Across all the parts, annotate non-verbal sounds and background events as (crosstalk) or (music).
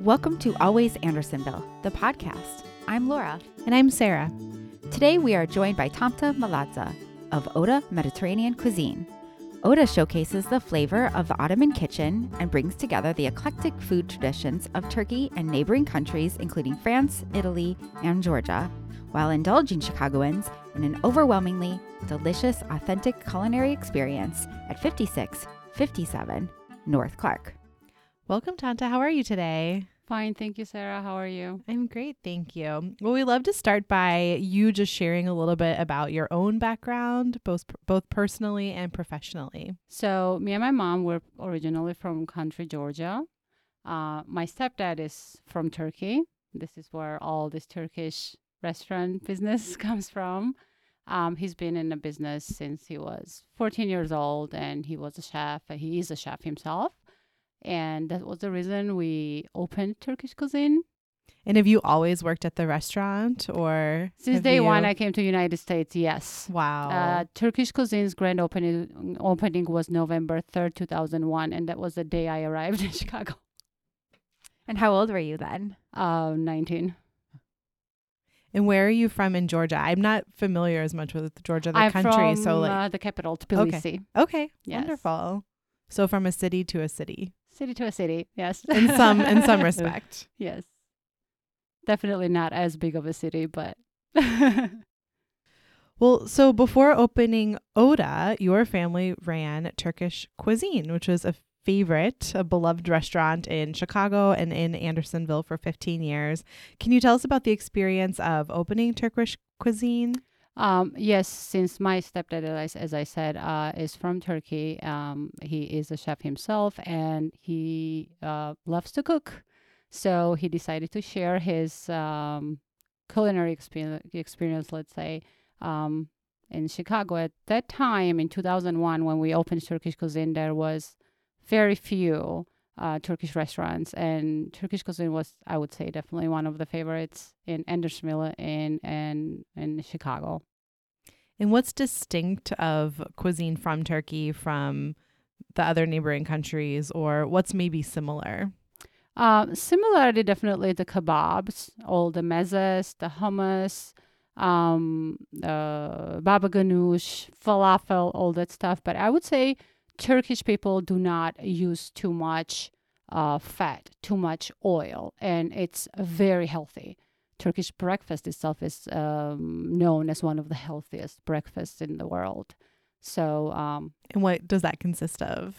Welcome to Always Andersonville, the podcast. I'm Laura. And I'm Sarah. Today we are joined by Tamta Malazza of Oda Mediterranean Cuisine. Oda showcases the flavor of the Ottoman kitchen and brings together the eclectic food traditions of Turkey and neighboring countries, including France, Italy, and Georgia, while indulging Chicagoans in an overwhelmingly delicious, authentic culinary experience at 5657 North Clark. Welcome, Tamta. How are you today? Fine, thank you, Sarah. How are you? I'm great, thank you. Well, we love to start by you just sharing a little bit about your own background, both both personally and professionally. So, me and my mom were originally from country Georgia. Uh, my stepdad is from Turkey. This is where all this Turkish restaurant (laughs) business (laughs) comes from. Um, he's been in the business since he was 14 years old, and he was a chef. He is a chef himself and that was the reason we opened Turkish cuisine. And have you always worked at the restaurant or since day you... one I came to United States? Yes. Wow. Uh, Turkish cuisine's grand opening opening was November third, two thousand one, and that was the day I arrived (laughs) in Chicago. And how old were you then? Uh, nineteen. And where are you from in Georgia? I'm not familiar as much with Georgia, the I'm country. From, so like uh, the capital, Tbilisi. Okay. Okay. Yes. Wonderful. So from a city to a city city to a city. Yes. in some in some (laughs) respect. Yes. Definitely not as big of a city, but (laughs) Well, so before opening Oda, your family ran Turkish cuisine, which was a favorite, a beloved restaurant in Chicago and in Andersonville for 15 years. Can you tell us about the experience of opening Turkish cuisine? Um, yes, since my stepdad, as, as I said, uh, is from Turkey, um, he is a chef himself and he uh, loves to cook. So he decided to share his um, culinary experience, experience, let's say, um, in Chicago. At that time, in 2001, when we opened Turkish cuisine, there was very few uh, Turkish restaurants, and Turkish cuisine was, I would say, definitely one of the favorites in Andersonville and in, in, in Chicago. And what's distinct of cuisine from Turkey from the other neighboring countries, or what's maybe similar? Um, similarity, definitely the kebabs, all the mezes, the hummus, um, baba ganoush, falafel, all that stuff. But I would say Turkish people do not use too much uh, fat, too much oil, and it's very healthy. Turkish breakfast itself is um, known as one of the healthiest breakfasts in the world. So, um, and what does that consist of?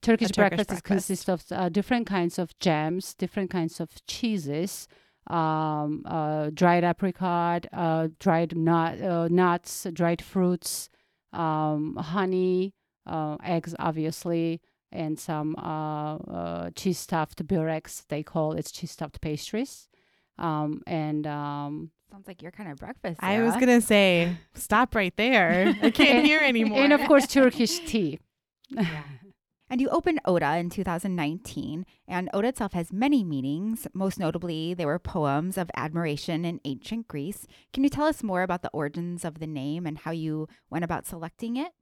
Turkish, Turkish breakfast, breakfast. consists of uh, different kinds of jams, different kinds of cheeses, um, uh, dried apricot, uh, dried nut, uh, nuts, dried fruits, um, honey, uh, eggs, obviously, and some uh, cheese stuffed bureks. They call it cheese stuffed pastries. Um, and um, sounds like your kind of breakfast. Sarah. I was gonna say, stop right there. (laughs) I can't hear anymore. And of course, Turkish (laughs) tea. yeah. And you opened Oda in 2019, and Oda itself has many meanings. Most notably, they were poems of admiration in ancient Greece. Can you tell us more about the origins of the name and how you went about selecting it?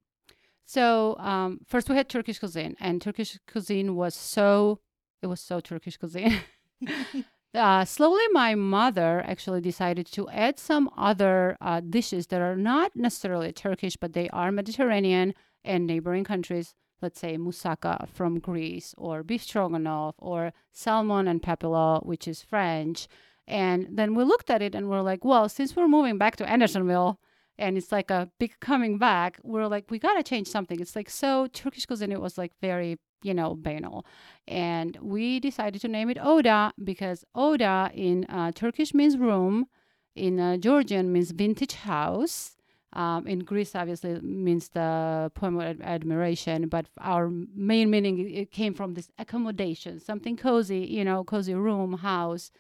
So, um, first we had Turkish cuisine, and Turkish cuisine was so, it was so Turkish cuisine. (laughs) uh, slowly my mother actually decided to add some other uh, dishes that are not necessarily Turkish, but they are Mediterranean and neighboring countries. Let's say moussaka from Greece, or beef stroganoff, or salmon and papillote, which is French. And then we looked at it and we're like, well, since we're moving back to Andersonville, and it's like a big coming back, we're like, we gotta change something. It's like so Turkish cuisine. It was like very you know, banal. And we decided to name it Oda because Oda in uh, Turkish means room, in uh, Georgian means vintage house. Um, in Greece, obviously, means the poem of admiration, but our main meaning it came from this accommodation, something cozy, you know, cozy room, house,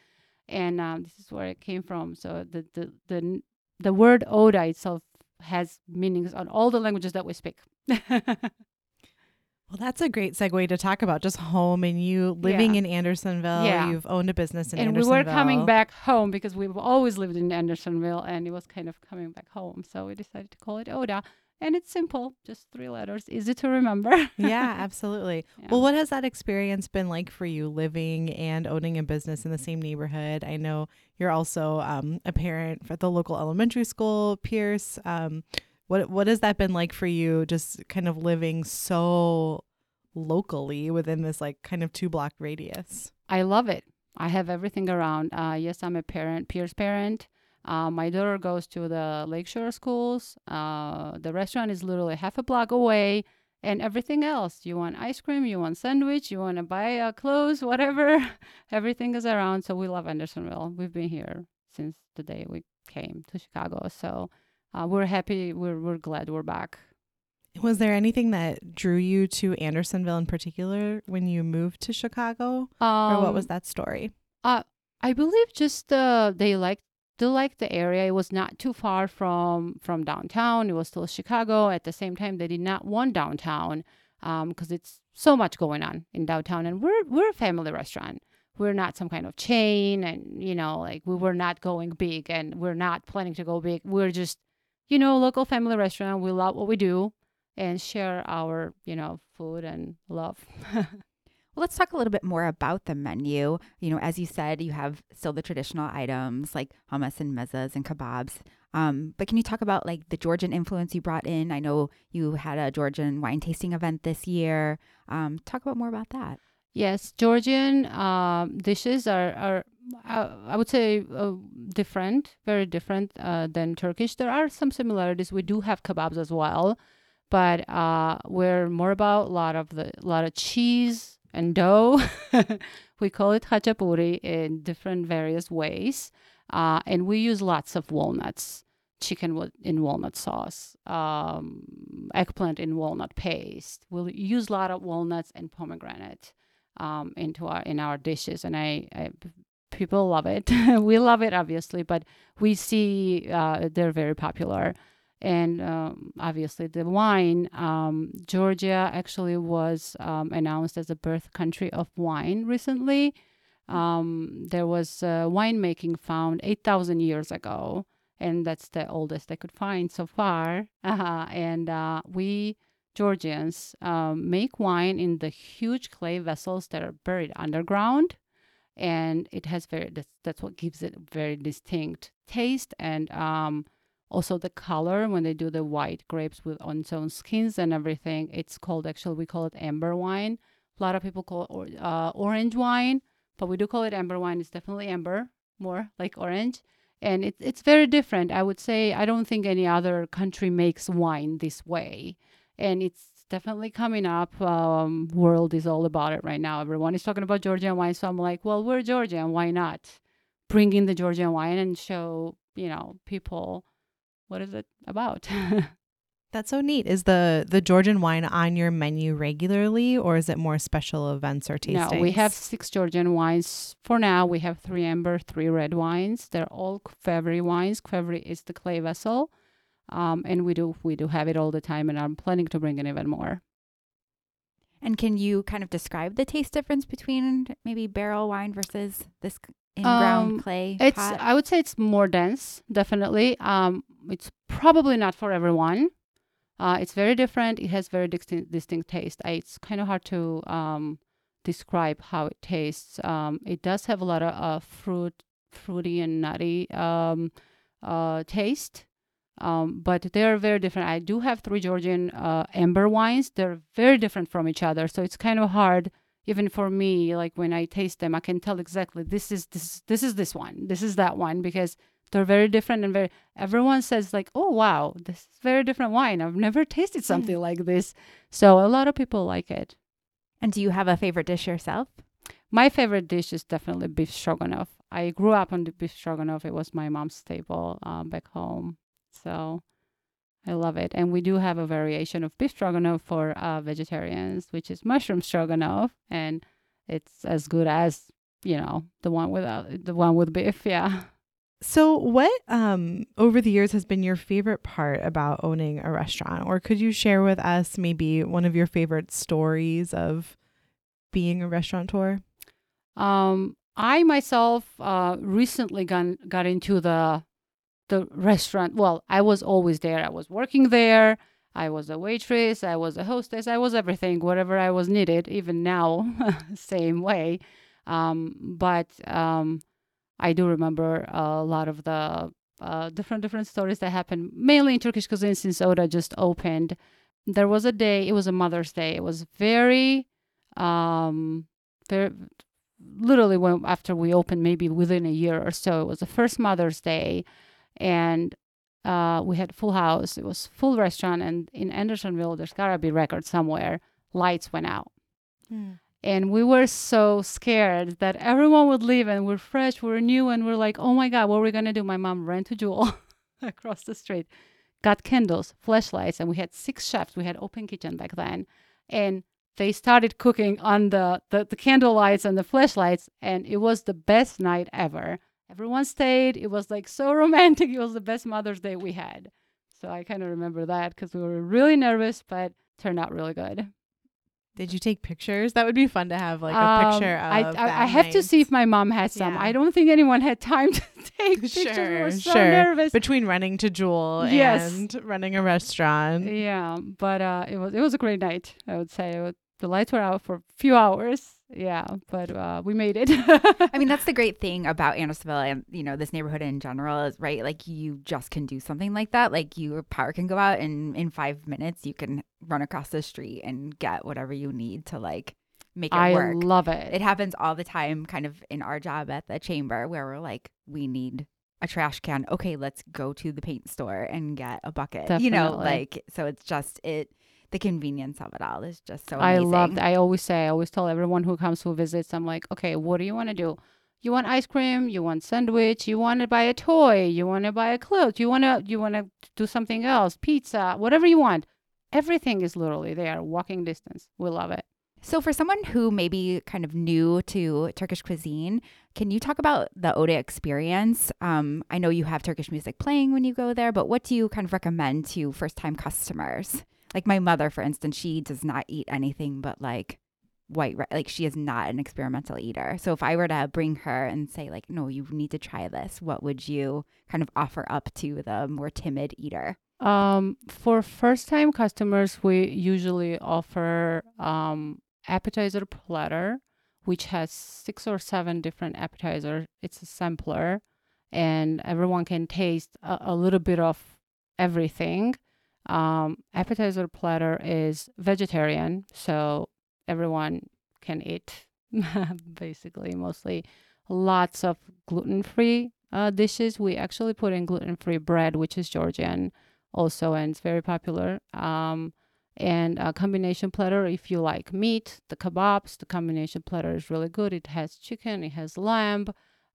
and um, this is where it came from. So the the the the word Oda itself has meanings on all the languages that we speak. (laughs) Well, that's a great segue to talk about just home and you living yeah. in Andersonville. Yeah. You've owned a business in and Andersonville. And we were coming back home because we've always lived in Andersonville and it was kind of coming back home. So we decided to call it Oda. and it's simple, just three letters, easy to remember. (laughs) yeah, absolutely. Yeah. Well, what has that experience been like for you living and owning a business in the same neighborhood? I know you're also um, a parent at the local elementary school, Pierce. Um, what what has that been like for you? Just kind of living so locally within this like kind of two block radius. I love it. I have everything around. Uh, yes, I'm a parent, Pierce parent. Uh, my daughter goes to the Lakeshore schools. Uh, the restaurant is literally half a block away, and everything else. You want ice cream, you want sandwich, you want to buy uh, clothes, whatever. (laughs) everything is around. So we love Andersonville. We've been here since the day we came to Chicago. So uh, we're happy. We're we're glad we're back. Was there anything that drew you to Andersonville in particular when you moved to Chicago, Um, or what was that story? Uh, I believe just uh, they liked they liked the area. It was not too far from from downtown. It was still Chicago. At the same time, they did not want downtown because it's so much going on in downtown. And we're we're a family restaurant. We're not some kind of chain, and you know, like we were not going big, and we're not planning to go big. We're just you know local family restaurant. We love what we do and share our you know food and love. (laughs) Well, let's talk a little bit more about the menu. You know, as you said, you have still the traditional items like hummus and mezzas and kebabs. Um, but can you talk about like the Georgian influence you brought in? I know you had a Georgian wine tasting event this year. Um, talk about more about that. Yes, Georgian um, dishes are, are uh, I would say, uh, different, very different uh, than Turkish. There are some similarities. We do have kebabs as well, but uh, we're more about a lot of the lot of cheese and dough. (laughs) we call it khachapuri in different various ways, uh, and we use lots of walnuts. Chicken in walnut sauce, um, eggplant in walnut paste. We'll use a lot of walnuts and pomegranate um, into our in our dishes, and I, I people love it. (laughs) we love it, obviously, but we see uh, they're very popular. And um, obviously, the wine. Um, Georgia actually was um, announced as a birth country of wine recently. Um, there was uh, winemaking found 8,000 years ago, and that's the oldest I could find so far. Uh, (laughs) and uh, we Georgians um, make wine in the huge clay vessels that are buried underground, and it has very that's, that's what gives it very distinct taste and um, also the color when they do the white grapes with on its own skins and everything. It's called actually we call it amber wine. A lot of people call it or, uh, orange wine, but we do call it amber wine. It's definitely amber, more like orange and it, it's very different i would say i don't think any other country makes wine this way and it's definitely coming up. Um, world is all about it right now. Everyone is talking about georgian wine so i'm like well we're georgian why not? Bring in the georgian wine and show you know people what is it about? (laughs) That's so neat. Is the the Georgian wine on your menu regularly, or is it more special events or tastings? no we have six georgian wines. For now we have three amber three red wines. They're all Kvevri wines. Kvevri is the clay vessel um, and we do we do have it all the time and i'm planning to bring in even more And can you kind of describe the taste difference between maybe barrel wine versus this in-ground Um, clay It's pot? I would say it's more dense, definitely. Um, it's probably not for everyone. Uh, it's very different. It has very distinct, distinct taste. I, it's kind of hard to um, describe how it tastes. Um, it does have a lot of uh, fruit, fruity and nutty um, uh, taste. Um, but they're very different. I do have three Georgian uh, amber wines. They're very different from each other, so it's kind of hard even for me like when i taste them i can tell exactly this is this this is this one. This is that one because they're very different and very everyone says like oh wow this is very different wine. I've never tasted something like this. So a lot of people like it. And do you have a favorite dish yourself? my favorite dish is definitely beef stroganoff. I grew up on the beef stroganoff. It was my mom's staple um, back home so I love it. And we do have a variation of beef stroganoff for uh, vegetarians, which is mushroom stroganoff, and it's as good as you know the one without the one with beef. Yeah. So, what um over the years has been your favorite part about owning a restaurant, or could you share with us maybe one of your favorite stories of being a restaurateur? Um, I myself uh, recently got got into the the restaurant. Well, I was always there. I was working there. I was a waitress, I was a hostess, I was everything, whatever I was needed, even now, (laughs) same way. Um, but um, I do remember a lot of the uh, different different stories that happened, mainly in Turkish cuisine since Oda just opened. There was a day, it was a Mother's Day. It was very, um, very, literally when after we opened, maybe within a year or so. It was the first Mother's Day, and uh, we had full house. It was full restaurant, and in Andersonville, there's gotta be record somewhere. Lights went out, Mm. and we were so scared that everyone would leave, and we're fresh, we're new, and we're like, oh my god, what are we gonna do? My mom ran to Jewel (laughs) across the street, got candles, flashlights, and we had six chefs. We had open kitchen back then, and they started cooking on the, the, the candle lights and the flashlights, and it was the best night ever. Everyone stayed. It was like so (laughs) romantic. It was the best Mother's Day we had. So I kind of remember that because we were really nervous, but turned out really good. Did you take pictures? That would be fun to have like a Um, picture of. I, I, I have to see if my mom had some. Yeah. I don't think anyone had time (laughs) to take (laughs) pictures. we were so sure. nervous. between running to Jewel Yes. and running a restaurant. Yeah, but uh, it was it was a great night. I would say the lights were out for a few hours. Yeah, but uh, we made it. (laughs) I mean, that's the (laughs) great thing about Andersonville and you know this neighborhood in general is right. Like you just can do something like that. Like your power can go out, and in five minutes you can run across the street and get whatever you need to like make it I work. love it. it happens all the time, kind of in our job at the chamber, where we're like, we need a trash can. Okay, let's go to the paint store and get a bucket. You know, like so. It's just it. The convenience of it all is just so. I Amazing. love that. I always say, I always tell everyone who comes who visits, I'm like, okay, what do you want to do? You want ice cream? You want sandwich? You want to buy a toy? You want to buy a clothes? You want to you want to do something else? Pizza? Whatever you want. Everything is literally there, walking distance. We love it. So, for someone who may be kind of new to Turkish cuisine, can you talk about the Oda experience? Um, I know you have Turkish music playing when you go there, but what do you kind of recommend to first time customers? Like my mother, for instance, she does not eat anything but like white, rice like she is not an experimental eater. So, if I were to bring her and say, like, no, you need to try this, what would you kind of offer up to the more timid eater? Um, for first time customers, we usually offer um, appetizer platter, which has six or seven different appetizers. It's a sampler, and everyone can taste a, a little bit of everything. Um, appetizer platter is vegetarian, so everyone can eat (laughs) basically mostly lots of gluten-free uh, dishes. We actually put in gluten-free bread, which is Georgian also, and it's very popular. Um, and a combination platter, if you like meat, the kebabs, the combination platter is really good. It has chicken, it has lamb,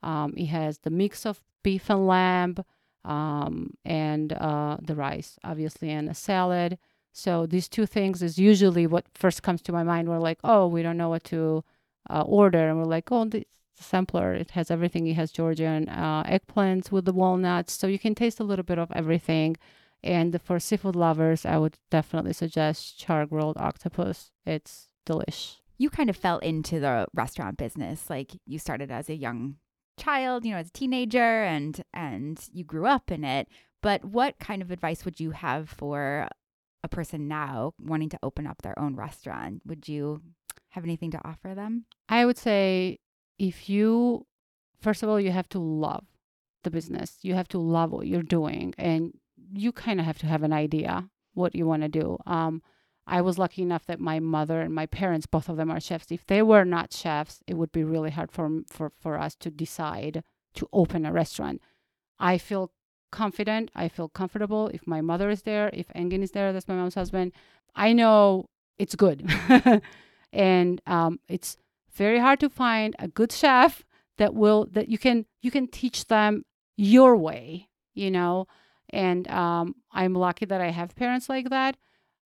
um, it has the mix of beef and lamb, um, and uh, the rice, obviously, and a salad. So these two things is usually what first comes to my mind. We're like, oh, we don't know what to uh, order, and we're like, oh, the sampler, it has everything. It has Georgian uh, eggplants with the walnuts, so you can taste a little bit of everything. And for seafood lovers, I would definitely suggest char grilled octopus. It's delish. you kind of fell into the restaurant business like you started as a young child you know as a teenager and and you grew up in it but what kind of advice would you have for a person now wanting to open up their own restaurant would you have anything to offer them I would say if you, first of all, you have to love the business. You have to love what you're doing, and you kind of have to have an idea what you want to do. Um, I was lucky enough that my mother and my parents, both of them are chefs. If they were not chefs, it would be really hard for for for us to decide to open a restaurant. I feel confident. I feel comfortable if my mother is there, if Engin is there. That's my mom's husband. I know it's good, (laughs) and um, it's very hard to find a good chef that will that you can you can teach them your way you know and um, i'm lucky that i have parents like that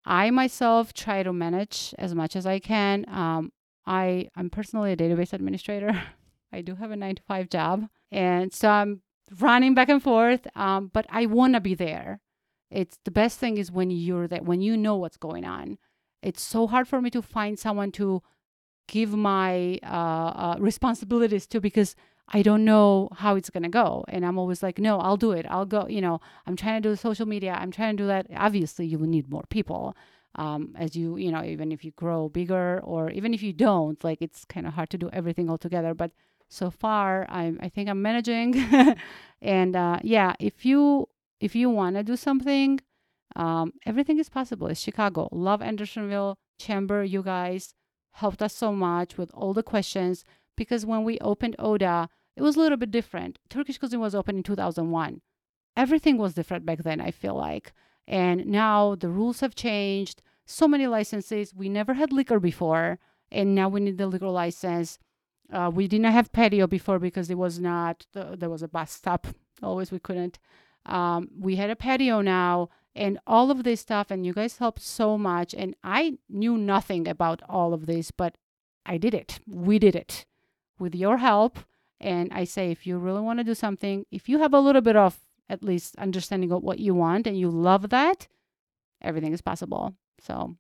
i myself try to manage as much as i can. Um, i i'm personally a database administrator. (laughs) I do have a nine to five job. And so i'm running back and forth um, but i want to be there. It's the best thing is when you're there when you know what's going on. It's so hard for me to find someone to give my uh, uh, responsibilities to because I don't know how it's gonna go. And I'm always like, no, I'll do it. I'll go. You know, I'm trying to do social media. I'm trying to do that. Obviously, you will need more people. Um, as you, you know, even if you grow bigger or even if you don't, like it's kind of hard to do everything all together. But so far, I'm, I think I'm managing. (laughs) and uh, yeah, if you if you want to do something, um, everything is possible. It's Chicago. Love Andersonville Chamber. You guys helped us so much with all the questions because when we opened Oda, it was a little bit different. Turkish cuisine was open in 2001. Everything was different back then, I feel like. And now the rules have changed. So many licenses. We never had liquor before, and now we need the liquor license. Uh, we did not have patio before because it was not, the, there was a bus stop. Always we couldn't. Um, we had a patio now and all of this stuff. And you guys helped so much. And I knew nothing about all of this, but I did it. We did it with your help. And I say, if you really want to do something, if you have a little bit of at least understanding of what you want and you love that, everything is possible. So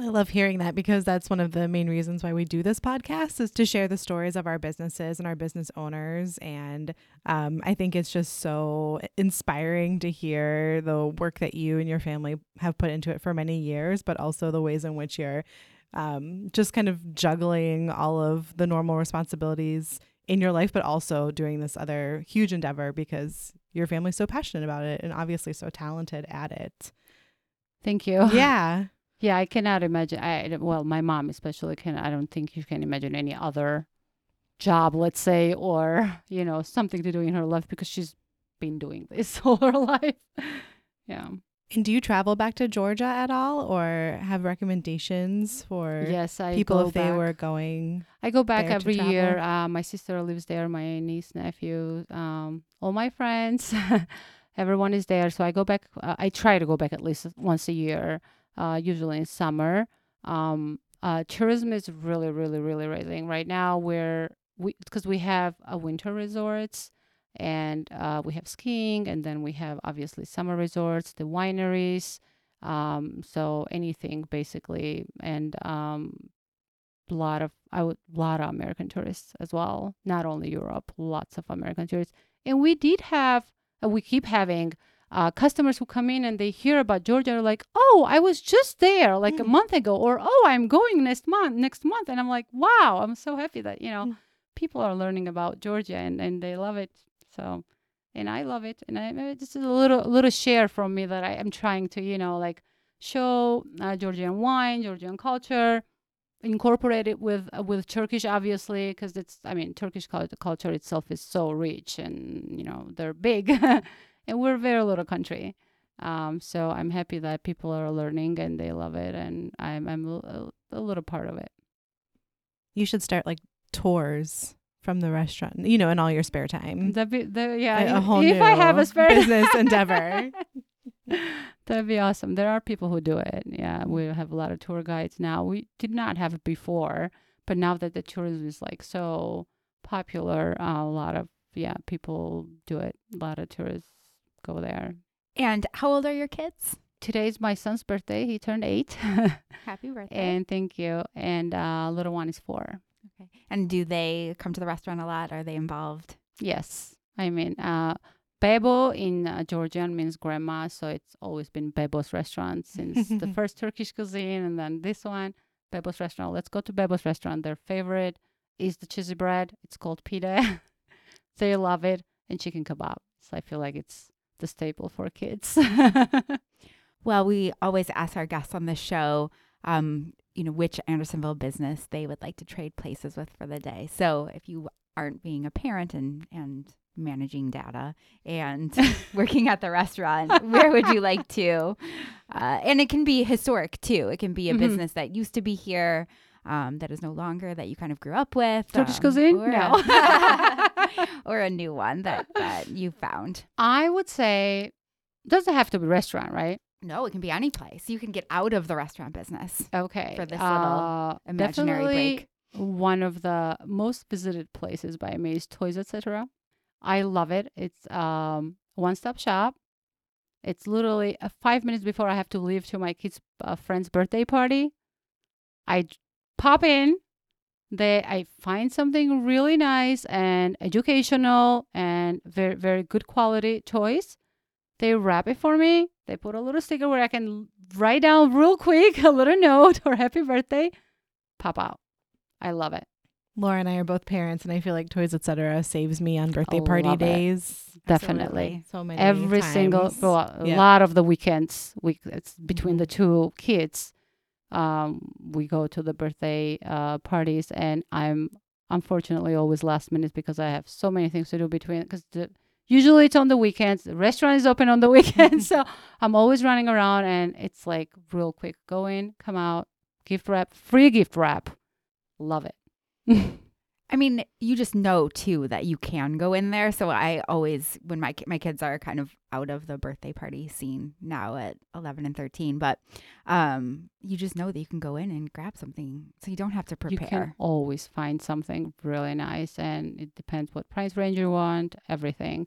I love hearing that because that's one of the main reasons why we do this podcast is to share the stories of our businesses and our business owners. And um, I think it's just so inspiring to hear the work that you and your family have put into it for many years, but also the ways in which you're um, just kind of juggling all of the normal responsibilities in your life, but also doing this other huge endeavor because your family's so passionate about it and obviously so talented at it. Thank you. (laughs) Yeah. Yeah, I cannot imagine. I well, my mom especially can. I don't think you can imagine any other job, let's say, or (laughs) you know, something to do in her life because she's been doing this (laughs) all her life. yeah. And do you travel back to Georgia at all, or have recommendations for yes, I people if they back. were going? I go back every year. Uh, my sister lives there. My niece, nephew, um, all my friends, (laughs) everyone is there. So I go back. Uh, I try to go back at least once a year. Uh, usually in summer. Um, uh, tourism is really, really, really rising right now. We're we because we have a winter resorts and uh, we have skiing, and then we have obviously summer resorts, the wineries. Um, so anything basically, and um, a lot of I would a lot of American tourists as well. Not only Europe, lots of American tourists, and we did have, uh, we keep having uh, customers who come in and they hear about Georgia. They're like, "Oh, I was just there like a Mm. month ago," or "Oh, I'm going next month." Next month, and I'm like, "Wow!" I'm so happy that you know Mm. people are learning about Georgia and and they love it. So, and I love it, and I uh, just a little little share from me that I am trying to you know like show uh, Georgian wine, Georgian culture, incorporate it with uh, with Turkish, obviously, because it's I mean Turkish cul- culture itself is so rich, and you know they're big, (laughs) and we're a very little country. Um, so I'm happy that people are learning and they love it, and I'm I'm a, a little part of it. You should start like tours from the restaurant, you know, in all your spare time. That'd be, that, yeah. A- a if- whole if I have a spare (laughs) business endeavor. (laughs) That'd be awesome. There are people who do it. Yeah, we have a lot of tour guides now. We did not have it before, but now that the tourism is like so popular, uh, a lot of yeah people do it. A lot of tourists go there. And how old are your kids? Today's my son's birthday. He turned eight, (laughs) Happy birthday. and thank you. And uh, little one is four. Okay. And do they come to the restaurant a lot? Are they involved? Yes, I mean, uh, Bebo in uh, Georgian means grandma, so it's always been Bebo's restaurant since the (laughs) first Turkish cuisine, and then this one, Bebo's restaurant. Let's go to Bebo's restaurant. Their favorite is the cheesy bread. It's called pide. (laughs) they love it, and chicken kebab. So I feel like it's the staple for kids. (laughs) Well, we always ask our guests on the show, um, you know, which Andersonville business they would like to trade places with for the day. So if you aren't being a parent and and managing data and (laughs) working at the restaurant, where would you like to? (laughs) Uh, and it can be historic too. It can be a Mhm. business that used to be here. Um, that is no longer that you kind of grew up with. Turkish um, cuisine? or No. a, (laughs) or a new one that, that you found. I would say doesn't have to be restaurant, right? No, it can be any place. You can get out of the restaurant business. Okay. For this little uh, imaginary definitely break. One of the most visited places by is Toys Etc. I love it. It's um one stop shop. It's literally uh, five minutes before I have to leave to my kid's uh, friend's birthday party. I j- pop in, they I find something really nice and educational and very very good quality toys. They wrap it for me. They put a little sticker where I can write down real quick a little note or happy birthday. Pop out. I love it. Laura and I are both parents, and I feel like Toys Etc. saves me on birthday party it. days. Definitely. So many Every single times. well, a Yeah. lot of the weekends we it's between Mhm. the two kids. Um, we go to the birthday uh, parties, and I'm unfortunately always last minute because I have so many things to do between. Because the usually it's on the weekends. The restaurant is open on the (laughs) weekends, so (laughs) I'm always running around, and it's like real quick. Go in, come out, gift wrap, free gift wrap. Love it. (laughs) I mean, you just know too that you can go in there. So I always, when my my kids are kind of out of the birthday party scene now at eleven and thirteen, but um, you just know that you can go in and grab something, so you don't have to prepare. You can always find something really nice, and it depends what price range you want, everything.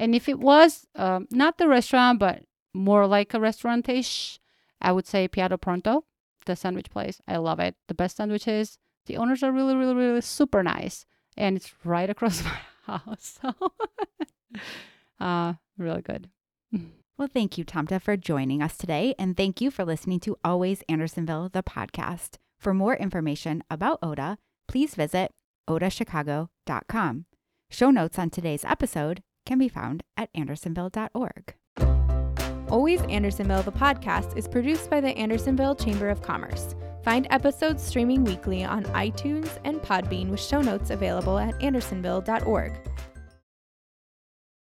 And if it was um, not the restaurant, but more like a restaurant-ish, I would say Piatto Pronto, the sandwich place. I love it. The best sandwiches. The owners are really, really, really super nice, and it's right across (laughs) my house. So, (laughs) uh, really good. Well, thank you, Tamta, for joining us today, and thank you for listening to Always Andersonville, the podcast. For more information about Oda, please visit odachicago.com. Show notes on today's episode can be found at andersonville.org. Always Andersonville, the podcast, is produced by the Andersonville Chamber of Commerce. Find episodes streaming weekly on iTunes and Podbean with show notes available at andersonville.org.